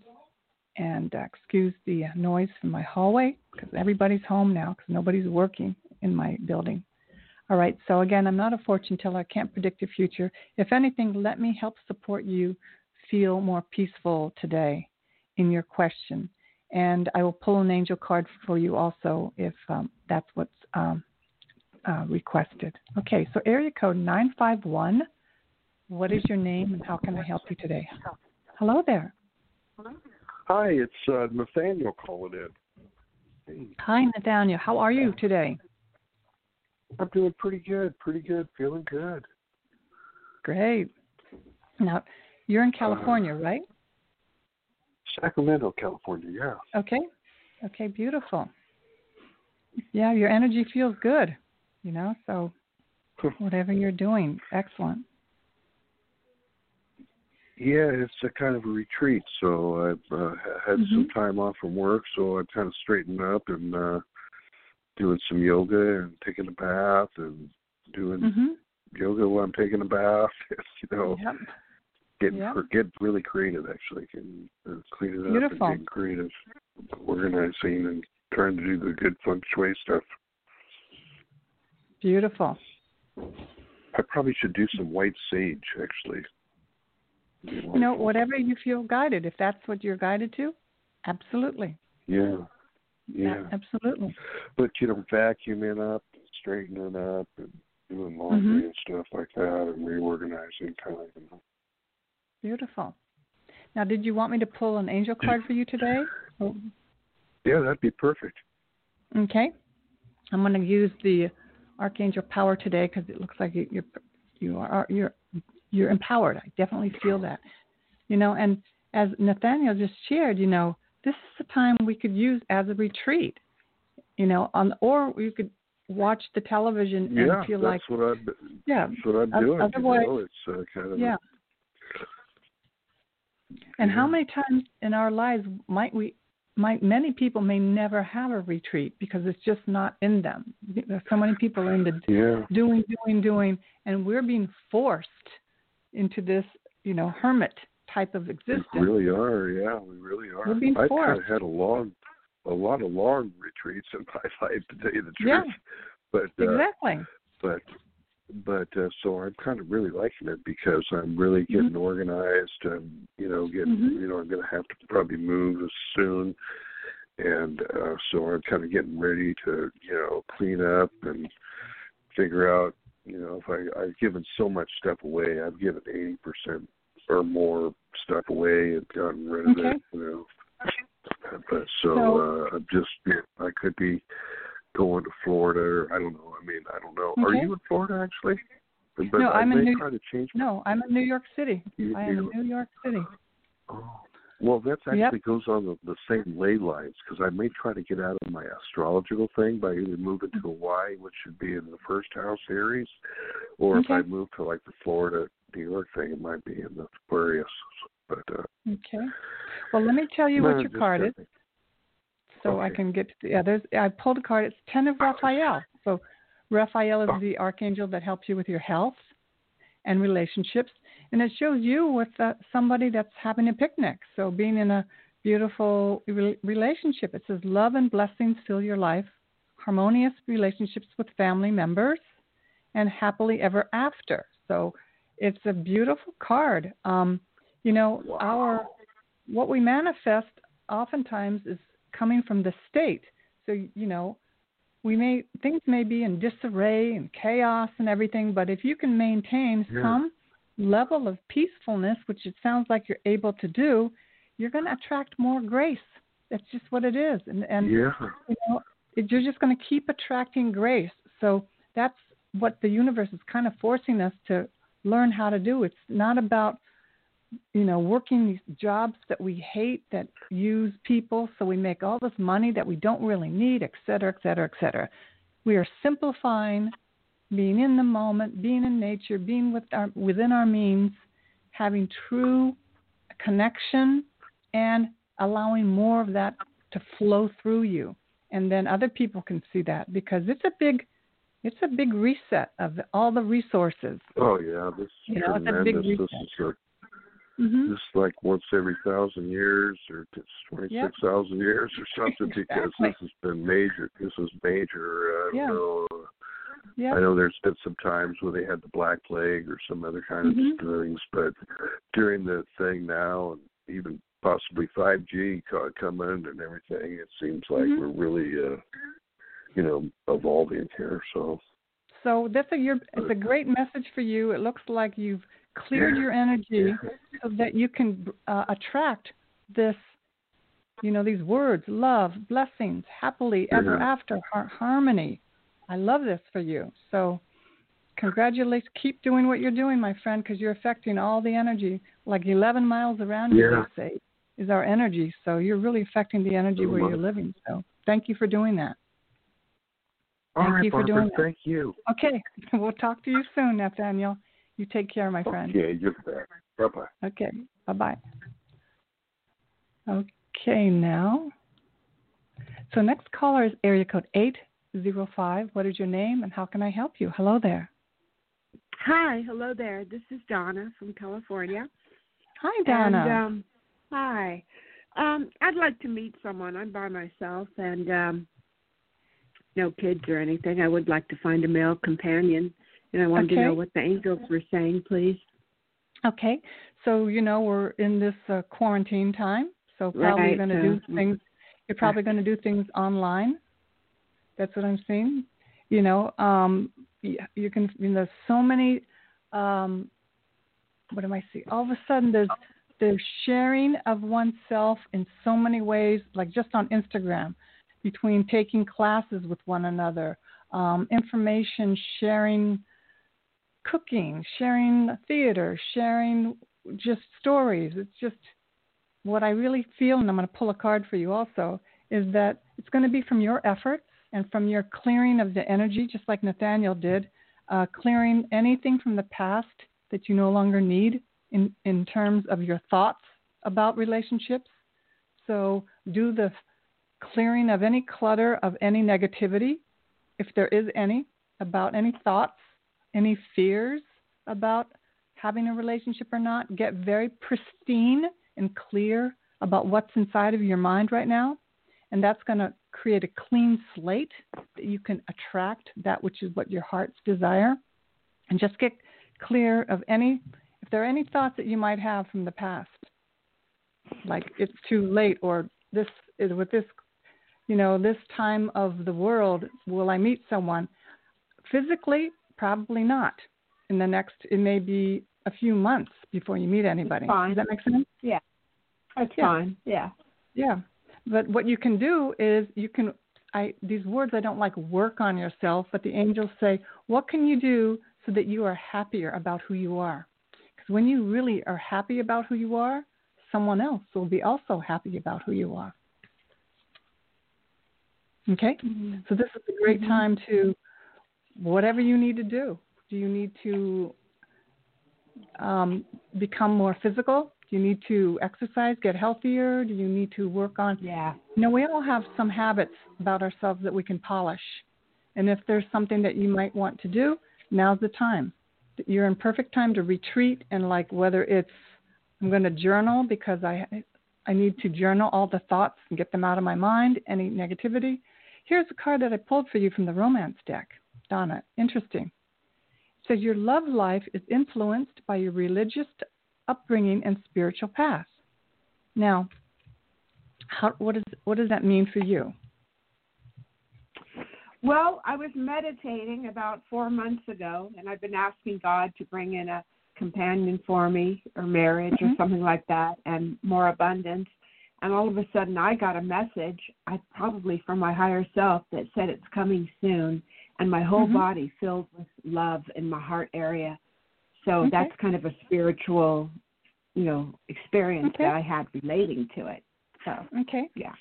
[SPEAKER 1] and uh, excuse the noise from my hallway because everybody's home now because nobody's working in my building. All right, so again, I'm not a fortune teller. I can't predict the future. If anything, let me help support you feel more peaceful today in your question. And I will pull an angel card for you also if um, that's what's um, uh, requested. Okay, so area code 951. What is your name and how can I help you today? Hello there.
[SPEAKER 2] Hi, it's uh, Nathaniel calling in.
[SPEAKER 1] Hey. Hi, Nathaniel. How are you today?
[SPEAKER 2] I'm doing pretty good, pretty good, feeling good.
[SPEAKER 1] Great. Now, you're in California, uh, right?
[SPEAKER 2] Sacramento, California, yeah.
[SPEAKER 1] Okay. Okay, beautiful. Yeah, your energy feels good, you know, so whatever you're doing, excellent.
[SPEAKER 2] Yeah, it's a kind of a retreat. So I've uh, had mm-hmm. some time off from work, so I'm kind of straightened up and uh, doing some yoga and taking a bath and doing mm-hmm. yoga while I'm taking a bath. you know, yep. getting yep. get really creative actually, getting uh, cleaning up
[SPEAKER 1] Beautiful.
[SPEAKER 2] and getting creative, organizing and trying to do the good feng shui stuff.
[SPEAKER 1] Beautiful.
[SPEAKER 2] I probably should do some white sage actually.
[SPEAKER 1] You know, whatever you feel guided. If that's what you're guided to, absolutely.
[SPEAKER 2] Yeah. Yeah.
[SPEAKER 1] absolutely.
[SPEAKER 2] But you know, vacuuming up, straightening up, and doing laundry mm-hmm. and stuff like that, and reorganizing kind of. You know.
[SPEAKER 1] Beautiful. Now, did you want me to pull an angel card for you today?
[SPEAKER 2] Yeah, that'd be perfect.
[SPEAKER 1] Okay. I'm going to use the archangel power today because it looks like you're you are you're you're empowered. I definitely feel that. You know, and as Nathaniel just shared, you know, this is the time we could use as a retreat. You know, on or we could watch the television and
[SPEAKER 2] yeah,
[SPEAKER 1] feel
[SPEAKER 2] that's
[SPEAKER 1] like
[SPEAKER 2] what I'm.
[SPEAKER 1] yeah.
[SPEAKER 2] That's what I'm doing.
[SPEAKER 1] otherwise-
[SPEAKER 2] you know? it's uh, kind of
[SPEAKER 1] Yeah. And how many times in our lives might we might many people may never have a retreat because it's just not in them. There's so many people in the
[SPEAKER 2] yeah.
[SPEAKER 1] doing, doing, doing, and we're being forced into this, you know, hermit type of existence.
[SPEAKER 2] We really are. Yeah, we really are.
[SPEAKER 1] We're being
[SPEAKER 2] I've kind
[SPEAKER 1] forced.
[SPEAKER 2] of had a long, a lot of long retreats in my life, to tell you the truth.
[SPEAKER 1] Yeah.
[SPEAKER 2] But uh,
[SPEAKER 1] Exactly.
[SPEAKER 2] but but uh, so I'm kind of really liking it because I'm really getting organized and you know getting
[SPEAKER 1] Mhm.
[SPEAKER 2] you know I'm going to have to probably move soon, and uh, so I'm kind of getting ready to you know clean up and figure out you know if I I've given so much stuff away I've given eighty percent or more stuff away and gotten rid of
[SPEAKER 1] Okay.
[SPEAKER 2] it you know. But so,
[SPEAKER 1] So-
[SPEAKER 2] uh, I'm just you know, I could be going to Florida or I don't know. I mean, I don't know.
[SPEAKER 1] Okay.
[SPEAKER 2] Are you in Florida actually? But
[SPEAKER 1] No,
[SPEAKER 2] I
[SPEAKER 1] I'm in New-
[SPEAKER 2] try to change.
[SPEAKER 1] No, I'm in New York City.
[SPEAKER 2] You-
[SPEAKER 1] I am in New York City.
[SPEAKER 2] Oh. Well, that actually
[SPEAKER 1] Yep.
[SPEAKER 2] goes on the, the same ley lines because I may try to get out of my astrological thing by either moving to Hawaii, which should be in the first house Aries, or if I move to like the Florida, New York thing, it might be in the Aquarius. But uh,
[SPEAKER 1] Okay. Well, let me tell you
[SPEAKER 2] no,
[SPEAKER 1] what your card is, so I can get to the others. I pulled a card. It's Ten of Raphael. So Raphael is
[SPEAKER 2] Oh.
[SPEAKER 1] the archangel that helps you with your health and relationships, and it shows you with uh, somebody that's having a picnic. So being in a beautiful re- relationship. It says love and blessings fill your life, harmonious relationships with family members, and happily ever after. So it's a beautiful card. Um, you know,
[SPEAKER 2] Wow.
[SPEAKER 1] our what we manifest oftentimes is coming from the state. So you know, we may things may be in disarray and chaos and everything, but if you can maintain
[SPEAKER 2] Yeah.
[SPEAKER 1] some level of peacefulness, which it sounds like you're able to do, you're going to attract more grace. That's just what it is, and and
[SPEAKER 2] yeah.
[SPEAKER 1] you know, it, you're just going to keep attracting grace. So that's what the universe is kind of forcing us to learn how to do. It's not about, you know, working these jobs that we hate that use people so we make all this money that we don't really need, et cetera, et cetera, et cetera. We are simplifying being in the moment, being in nature, being with our, within our means, having true connection, and allowing more of that to flow through you. And then other people can see that because it's a big, it's a big reset of all the resources.
[SPEAKER 2] Oh yeah, this is
[SPEAKER 1] You know, it's a big
[SPEAKER 2] tremendous. This
[SPEAKER 1] reset.
[SPEAKER 2] is a
[SPEAKER 1] Mm-hmm.
[SPEAKER 2] just like once every thousand years or twenty six thousand years or something because
[SPEAKER 1] Exactly.
[SPEAKER 2] this has been major this is major uh,
[SPEAKER 1] Yeah.
[SPEAKER 2] know
[SPEAKER 1] Yeah.
[SPEAKER 2] I know there's been some times where they had the black plague or some other kind of things but during the thing now and even possibly 5G co- coming and everything it seems like
[SPEAKER 1] Mhm.
[SPEAKER 2] we're really uh you know evolving here so
[SPEAKER 1] So that's a your, it's a great message for you. It looks like you've cleared
[SPEAKER 2] Yeah.
[SPEAKER 1] your energy
[SPEAKER 2] Yeah.
[SPEAKER 1] so that you can uh, attract this, you know, these words: love, blessings, happily ever
[SPEAKER 2] Yeah.
[SPEAKER 1] after, har- harmony. I love this for you. So, congratulations. Keep doing what you're doing, my friend, because you're affecting all the energy. Like 11 miles around you,
[SPEAKER 2] Yeah.
[SPEAKER 1] say, is our energy. So you're really affecting the energy
[SPEAKER 2] Oh,
[SPEAKER 1] where
[SPEAKER 2] my-
[SPEAKER 1] you're living. So thank you for doing that.
[SPEAKER 2] All
[SPEAKER 1] Thank
[SPEAKER 2] right
[SPEAKER 1] you for
[SPEAKER 2] Barbara,
[SPEAKER 1] doing that.
[SPEAKER 2] thank you
[SPEAKER 1] Okay, we'll talk to you soon, Nathaniel. You take care, my friend.
[SPEAKER 2] okay you're back bye bye
[SPEAKER 1] Okay, bye bye. Okay, now. So next caller is area code 805. What is your name and how can I help you? Hello there.
[SPEAKER 3] Hi, hello there. This is Donna from California.
[SPEAKER 1] Hi, Donna.
[SPEAKER 3] And, um, hi. Um, I'd like to meet someone. I'm by myself and um, no kids or anything. I would like to find a male companion, and I wanted to know what the angels were saying, please.
[SPEAKER 1] okay, so you know we're in this uh, quarantine time, so probably
[SPEAKER 3] Right,
[SPEAKER 1] going to
[SPEAKER 3] so-
[SPEAKER 1] do things. You're probably going to do things online. That's what I'm seeing. You know, um, y- you can. You know, there's so many. Um, what am I seeing? All of a sudden, there's there's sharing of oneself in so many ways, like just on Instagram, between taking classes with one another, um, information sharing, cooking, sharing theater, sharing just stories. It's just what I really feel, and I'm going to pull a card for you also, is that it's going to be from your efforts and from your clearing of the energy, just like Nathaniel did, uh, clearing anything from the past that you no longer need in, in terms of your thoughts about relationships. So do the clearing of any clutter of any negativity, if there is any, about any thoughts, any fears about having a relationship or not. Get very pristine and clear about what's inside of your mind right now. And that's going to create a clean slate that you can attract that which is what your heart's desire. And just get clear of any, if there are any thoughts that you might have from the past, like it's too late or this is with this, you know, this time of the world, will I meet someone? Physically, probably not. In the next, it may be a few months before you meet anybody.
[SPEAKER 3] Does
[SPEAKER 1] that make sense?
[SPEAKER 3] Yeah. That's
[SPEAKER 1] yeah.
[SPEAKER 3] fine. Yeah.
[SPEAKER 1] Yeah. But what you can do is you can I these words I don't like work on yourself, but the angels say, what can you do so that you are happier about who you are? Because when you really are happy about who you are, someone else will be also happy about who you are. Okay?
[SPEAKER 3] Mm-hmm.
[SPEAKER 1] So this is a great
[SPEAKER 3] mm-hmm.
[SPEAKER 1] time to whatever you need to do. Do you need to um, become more physical? Do you need to exercise, get healthier? Do you need to work on?
[SPEAKER 3] Yeah.
[SPEAKER 1] You know, we all have some habits about ourselves that we can polish. And if there's something that you might want to do, now's the time. You're in perfect time to retreat and like whether it's I'm going to journal because I I need to journal all the thoughts and get them out of my mind, any negativity. Here's a card that I pulled for you from the romance deck. Donna, interesting. It says your love life is influenced by your religious upbringing and spiritual path. Now, how, what, is, what does that mean for you?
[SPEAKER 3] Well, I was meditating about four months ago, and I've been asking God to bring in a companion for me, or marriage, mm-hmm. or something like that, and more abundance. And all of a sudden, I got a message, I probably from my higher self, that said it's coming soon, and my whole mm-hmm. body filled with love in my heart area. So okay. that's kind of a spiritual, you know, experience
[SPEAKER 1] okay.
[SPEAKER 3] that I had relating to it. So
[SPEAKER 1] okay,
[SPEAKER 3] yeah.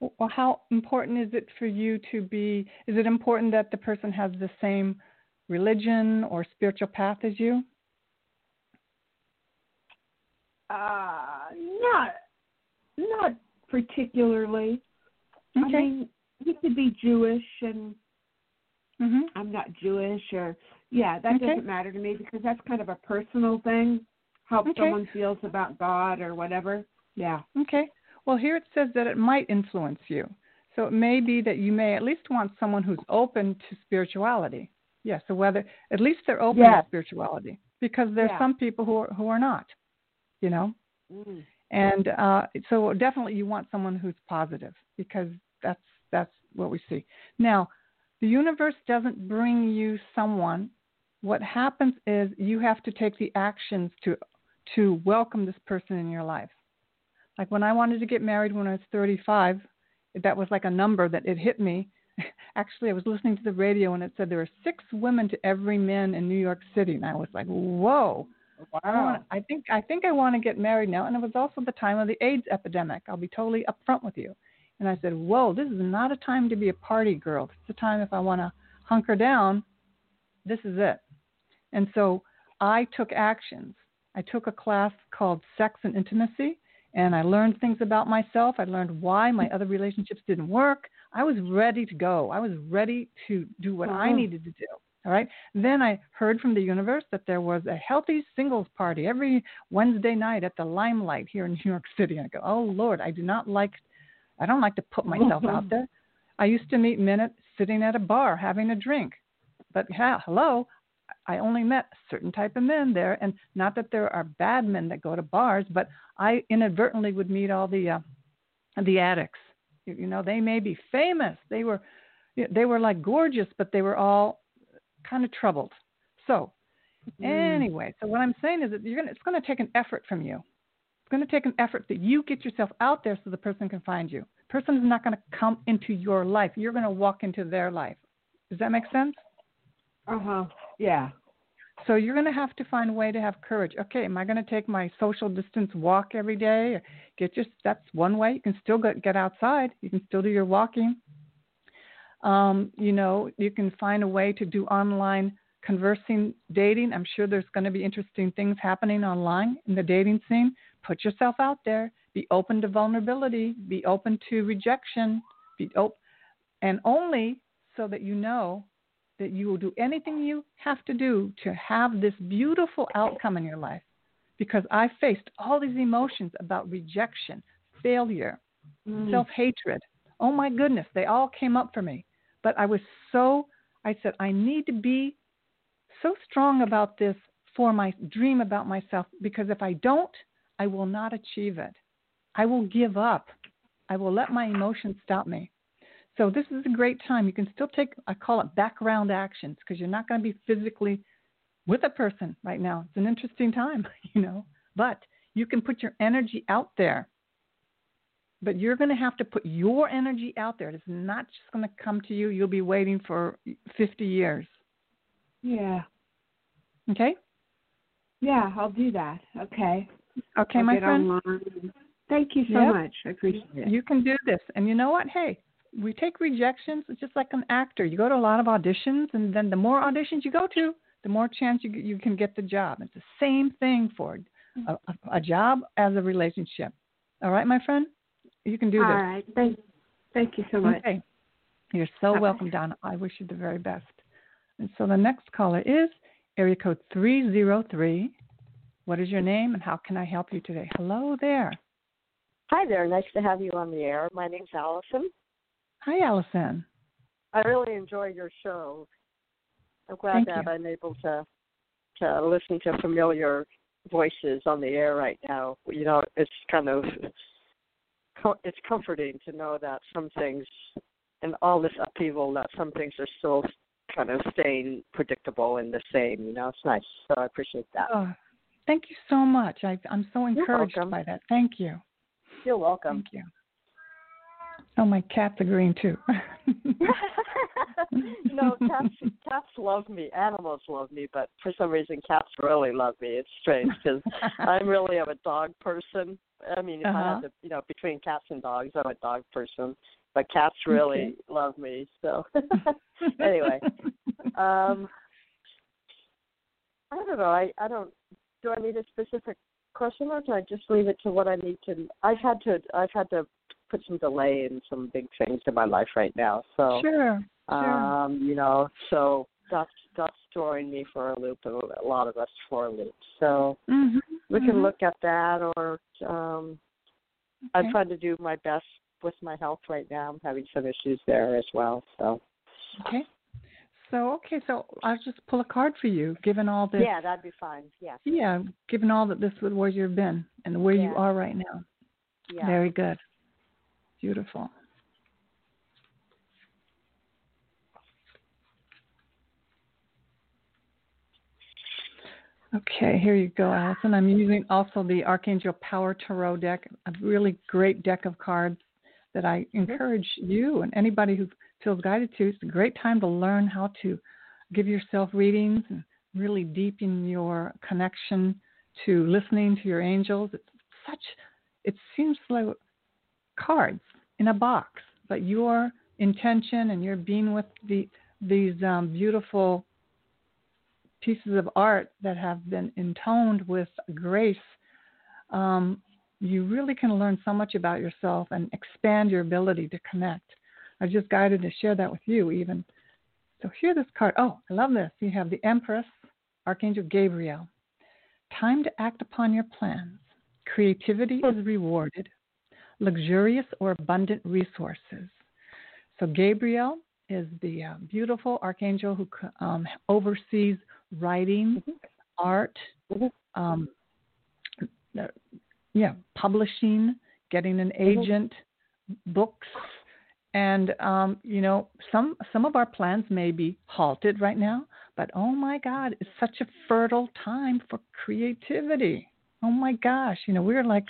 [SPEAKER 1] Well, how important is it for you to be? Is it important that the person has the same religion or spiritual path as you?
[SPEAKER 3] Uh, not, not particularly.
[SPEAKER 1] Okay.
[SPEAKER 3] I mean, you could be Jewish and
[SPEAKER 1] mm-hmm.
[SPEAKER 3] I'm not Jewish or yeah, that
[SPEAKER 1] okay.
[SPEAKER 3] doesn't matter to me because that's kind of a personal thing. How
[SPEAKER 1] okay.
[SPEAKER 3] someone feels about God or whatever. Yeah.
[SPEAKER 1] Okay. Well, here it says that it might influence you. So it may be that you may at least want someone who's open to spirituality. Yeah. So whether at least they're open
[SPEAKER 3] yes.
[SPEAKER 1] to spirituality because there's
[SPEAKER 3] yeah.
[SPEAKER 1] some people who are who are not. You know.
[SPEAKER 3] Mm.
[SPEAKER 1] And uh, so definitely you want someone who's positive because that's that's what we see. Now, the universe doesn't bring you someone. What happens is you have to take the actions to to welcome this person in your life. Like when I wanted to get married when I was 35, that was like a number that it hit me. Actually, I was listening to the radio and it said there are six women to every man in New York City, and I was like, "Whoa!"
[SPEAKER 3] Wow.
[SPEAKER 1] I, wanna, I think I think I want to get married now, and it was also the time of the AIDS epidemic. I'll be totally upfront with you. And I said, "Whoa, this is not a time to be a party girl. It's a time if I want to hunker down. This is it." And so I took actions. I took a class called Sex and Intimacy, and I learned things about myself. I learned why my other relationships didn't work. I was ready to go. I was ready to do what I mm-hmm. needed to do. All right. Then I heard from the universe that there was a healthy singles party every Wednesday night at the Limelight here in New York City. And I go, oh Lord, I do not like, I don't like to put myself out there. I used to meet men at, sitting at a bar having a drink, but yeah, hello, I only met a certain type of men there, and not that there are bad men that go to bars, but I inadvertently would meet all the uh, the addicts. You, you know, they may be famous. They were they were like gorgeous, but they were all kind of troubled. So, mm. anyway, so what I'm saying is that you're gonna it's going to take an effort from you. It's going to take an effort that you get yourself out there so the person can find you. The person is not going to come into your life. You're going to walk into their life. Does that make sense?
[SPEAKER 3] Uh huh. Yeah.
[SPEAKER 1] So you're going to have to find a way to have courage. Okay, am I going to take my social distance walk every day? Get your that's one way. You can still get get outside. You can still do your walking. Um, you know, you can find a way to do online conversing dating. I'm sure there's going to be interesting things happening online in the dating scene. Put yourself out there. Be open to vulnerability. Be open to rejection. Be op- and only so that you know that you will do anything you have to do to have this beautiful outcome in your life. Because I faced all these emotions about rejection, failure, mm. self hatred. Oh my goodness, they all came up for me. But I was so, I said, I need to be so strong about this for my dream about myself because if I don't, I will not achieve it. I will give up. I will let my emotions stop me. So this is a great time. You can still take, I call it background actions because you're not going to be physically with a person right now. It's an interesting time, you know, but you can put your energy out there. But you're going to have to put your energy out there. It's not just going to come to you. You'll be waiting for 50 years.
[SPEAKER 3] Yeah.
[SPEAKER 1] Okay?
[SPEAKER 3] Yeah, I'll do that. Okay.
[SPEAKER 1] Okay,
[SPEAKER 3] I'll
[SPEAKER 1] my friend.
[SPEAKER 3] Online. Thank you so
[SPEAKER 1] yep.
[SPEAKER 3] much. I appreciate it.
[SPEAKER 1] You can do this. And you know what? Hey, we take rejections. It's just like an actor. You go to a lot of auditions, and then the more auditions you go to, the more chance you you can get the job. It's the same thing for a, a, a job as a relationship. All right, my friend, you can do
[SPEAKER 3] All
[SPEAKER 1] this.
[SPEAKER 3] All right. Thank, thank you so much.
[SPEAKER 1] Okay. You're so welcome, Donna. I wish you the very best. And so the next caller is area code 303. What is your name and how can I help you today? Hello there.
[SPEAKER 4] Hi there. Nice to have you on the air. My name's Allison.
[SPEAKER 1] Hi, Allison.
[SPEAKER 4] I really enjoy your show. I'm glad
[SPEAKER 1] Thank
[SPEAKER 4] that
[SPEAKER 1] you.
[SPEAKER 4] I'm able to to listen to familiar voices on the air right now. You know, it's kind of it's comforting to know that some things and all this upheaval that some things are still kind of staying predictable and the same. You know, it's nice. So I appreciate that.
[SPEAKER 1] Oh, thank you so much. I, am so encouraged by that. Thank you.
[SPEAKER 4] You're welcome.
[SPEAKER 1] Thank you. Oh, my cat's agreeing too.
[SPEAKER 4] no, cats cats love me. Animals love me, but for some reason, cats really love me. It's strange because I'm really am a dog person. I mean, if
[SPEAKER 1] uh-huh.
[SPEAKER 4] I had to, you know, between cats and dogs, I'm a dog person. But cats really love me. So anyway, um, I don't know. I I don't. Do I need a specific question, or can I just leave it to what I need to? I've had to. I've had to put some delay in some big things in my life right now. So
[SPEAKER 1] sure,
[SPEAKER 4] sure. um, you know, so that's that's throwing me for a loop, and a lot of us for a loop. So
[SPEAKER 1] mm-hmm.
[SPEAKER 4] we can
[SPEAKER 1] mm-hmm.
[SPEAKER 4] look at that, or um,
[SPEAKER 1] okay.
[SPEAKER 4] I'm trying to do my best with my health right now. I'm having some issues there as well. So
[SPEAKER 1] okay. So okay, so I'll just pull a card for you, given all this.
[SPEAKER 4] Yeah, that'd be fine. Yeah.
[SPEAKER 1] Yeah, given all that this was where you've been and where
[SPEAKER 4] yeah.
[SPEAKER 1] you are right now.
[SPEAKER 4] Yeah.
[SPEAKER 1] Very good. Beautiful. Okay, here you go, Allison. I'm using also the Archangel Power Tarot deck, a really great deck of cards that I encourage you and anybody who feels guided to. It's a great time to learn how to give yourself readings and really deepen your connection to listening to your angels. It's such, it seems like cards in a box, but your intention and your being with the these um, beautiful pieces of art that have been intoned with grace, um, you really can learn so much about yourself and expand your ability to connect. I just guided to share that with you, even. So, here this card. Oh, I love this. You have the Empress, Archangel Gabriel. Time to act upon your plans. Creativity is rewarded. Luxurious or abundant resources. So, Gabriel is the uh, beautiful archangel who um, oversees writing,
[SPEAKER 4] mm-hmm.
[SPEAKER 1] art,
[SPEAKER 4] mm-hmm.
[SPEAKER 1] um, uh, yeah, publishing, getting an
[SPEAKER 4] Mm-hmm.
[SPEAKER 1] agent, books, and um, you know some some of our plans may be halted right now, but oh my God, it's such a fertile time for creativity. Oh my gosh, you know we're like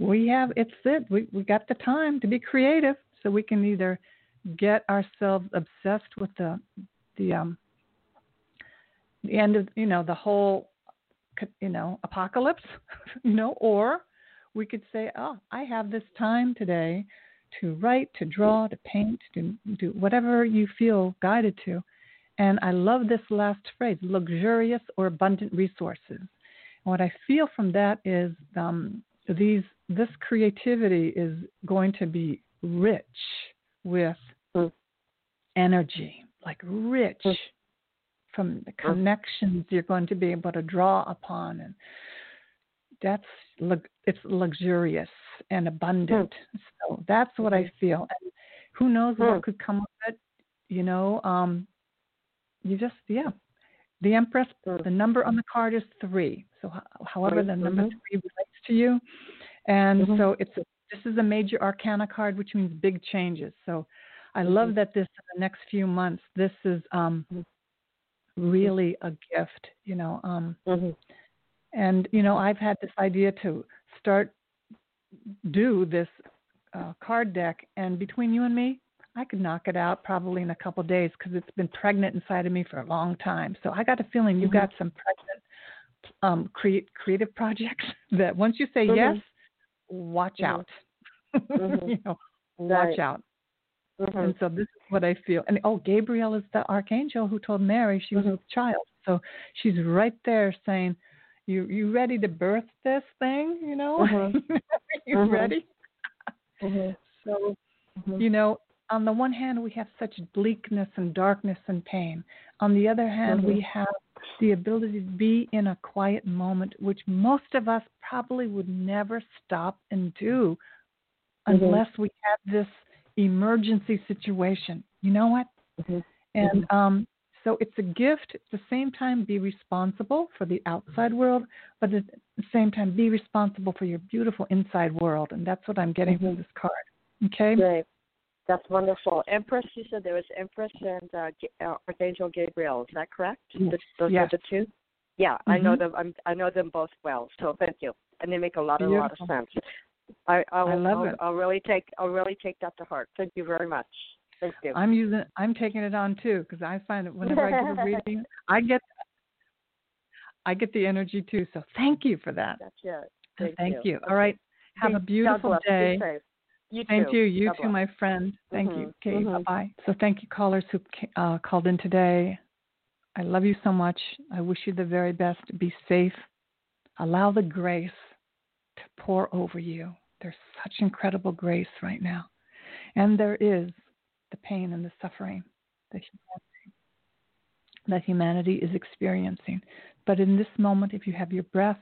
[SPEAKER 1] we have it's it we we got the time to be creative, so we can either get ourselves obsessed with the the um the end of you know the whole you know apocalypse you know or we could say oh i have this time today to write, to draw, to paint, to do whatever you feel guided to. And I love this last phrase luxurious or abundant resources. And what I feel from that is um, these this creativity is going to be rich with
[SPEAKER 4] mm.
[SPEAKER 1] energy, like rich
[SPEAKER 4] mm.
[SPEAKER 1] from the connections you're going to be able to draw upon, and that's it's luxurious and abundant.
[SPEAKER 4] Mm.
[SPEAKER 1] So that's what I
[SPEAKER 4] Mm-hmm.
[SPEAKER 1] feel. And who knows
[SPEAKER 4] Mm.
[SPEAKER 1] what could come of it? You know, um, you just yeah. The Empress,
[SPEAKER 4] Mm.
[SPEAKER 1] the number on the card is three. So, ho- however, the number
[SPEAKER 4] Mhm.
[SPEAKER 1] three relates to you, and
[SPEAKER 4] Mhm.
[SPEAKER 1] so it's a, this is a major arcana card, which means big changes. So, I love
[SPEAKER 4] Mhm.
[SPEAKER 1] that this in the next few months, this is um,
[SPEAKER 4] Mhm.
[SPEAKER 1] really a gift. You know, um,
[SPEAKER 4] Mhm.
[SPEAKER 1] and you know, I've had this idea to start do this uh, card deck, and between you and me, I could knock it out probably in a couple of days because it's been pregnant inside of me for a long time. So I got a feeling you've
[SPEAKER 4] Mhm.
[SPEAKER 1] got some pregnant um, create creative projects that once you say
[SPEAKER 4] Mhm.
[SPEAKER 1] yes, watch
[SPEAKER 4] Mhm.
[SPEAKER 1] out.
[SPEAKER 4] Mhm.
[SPEAKER 1] you know, watch
[SPEAKER 4] Right.
[SPEAKER 1] out.
[SPEAKER 4] Mhm.
[SPEAKER 1] And so this is what I feel. And oh, Gabriel is the archangel who told Mary she was
[SPEAKER 4] Mhm.
[SPEAKER 1] with child. So she's right there saying, "You you ready to birth this thing? You know, you ready?" So you know, on the one hand, we have such bleakness and darkness and pain. On the other hand, we
[SPEAKER 4] Mhm.
[SPEAKER 1] have the ability to be in a quiet moment, which most of us probably would never stop and do
[SPEAKER 4] Mhm.
[SPEAKER 1] unless we had this emergency situation. You know what?
[SPEAKER 4] Mhm.
[SPEAKER 1] And um, so it's a gift. At the same time, be responsible for the outside world, but at the same time, be responsible for your beautiful inside world. And that's what I'm getting from
[SPEAKER 4] Mhm.
[SPEAKER 1] this card. Okay?
[SPEAKER 4] Great. That's wonderful. Empress, you said there was Empress and uh, uh, Archangel Gabriel. Is that correct?
[SPEAKER 1] Yes.
[SPEAKER 4] Th- Those
[SPEAKER 1] Yes.
[SPEAKER 4] are the two. Yeah, I know
[SPEAKER 1] Mhm.
[SPEAKER 4] them. I'm, I know them both well. So thank you, and they make a lot, a lot of sense. I, I'll,
[SPEAKER 1] I love
[SPEAKER 4] I'll,
[SPEAKER 1] it.
[SPEAKER 4] I'll really take, I'll really take that to heart. Thank you very much. Thank you.
[SPEAKER 1] I'm using. I'm taking it on too because I find that whenever I give a reading, I get. I get the energy too. So thank you for that.
[SPEAKER 4] That's it. Thank,
[SPEAKER 1] thank
[SPEAKER 4] you.
[SPEAKER 1] you. All right. Have
[SPEAKER 4] Be-
[SPEAKER 1] a beautiful day.
[SPEAKER 4] You
[SPEAKER 1] Same
[SPEAKER 4] too.
[SPEAKER 1] you. You
[SPEAKER 4] God
[SPEAKER 1] too,
[SPEAKER 4] bless.
[SPEAKER 1] my friend. Thank you.
[SPEAKER 4] Mhm,
[SPEAKER 1] Okay,
[SPEAKER 4] mhm.
[SPEAKER 1] bye bye. So thank you, callers who uh, called in today. I love you so much. I wish you the very best. Be safe. Allow the grace to pour over you. There's such incredible grace right now. And there is the pain and the suffering that humanity, that humanity is experiencing. But in this moment, if you have your breath,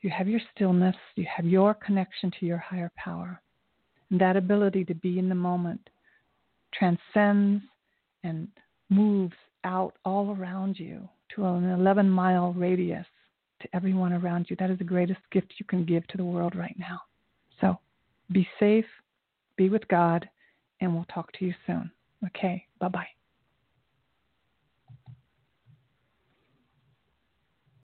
[SPEAKER 1] you have your stillness, you have your connection to your higher power, and that ability to be in the moment transcends and moves out all around you to an 11 mile radius to everyone around you. That is the greatest gift you can give to the world right now. So be safe, be with God, and we'll talk to you soon. Okay, bye bye.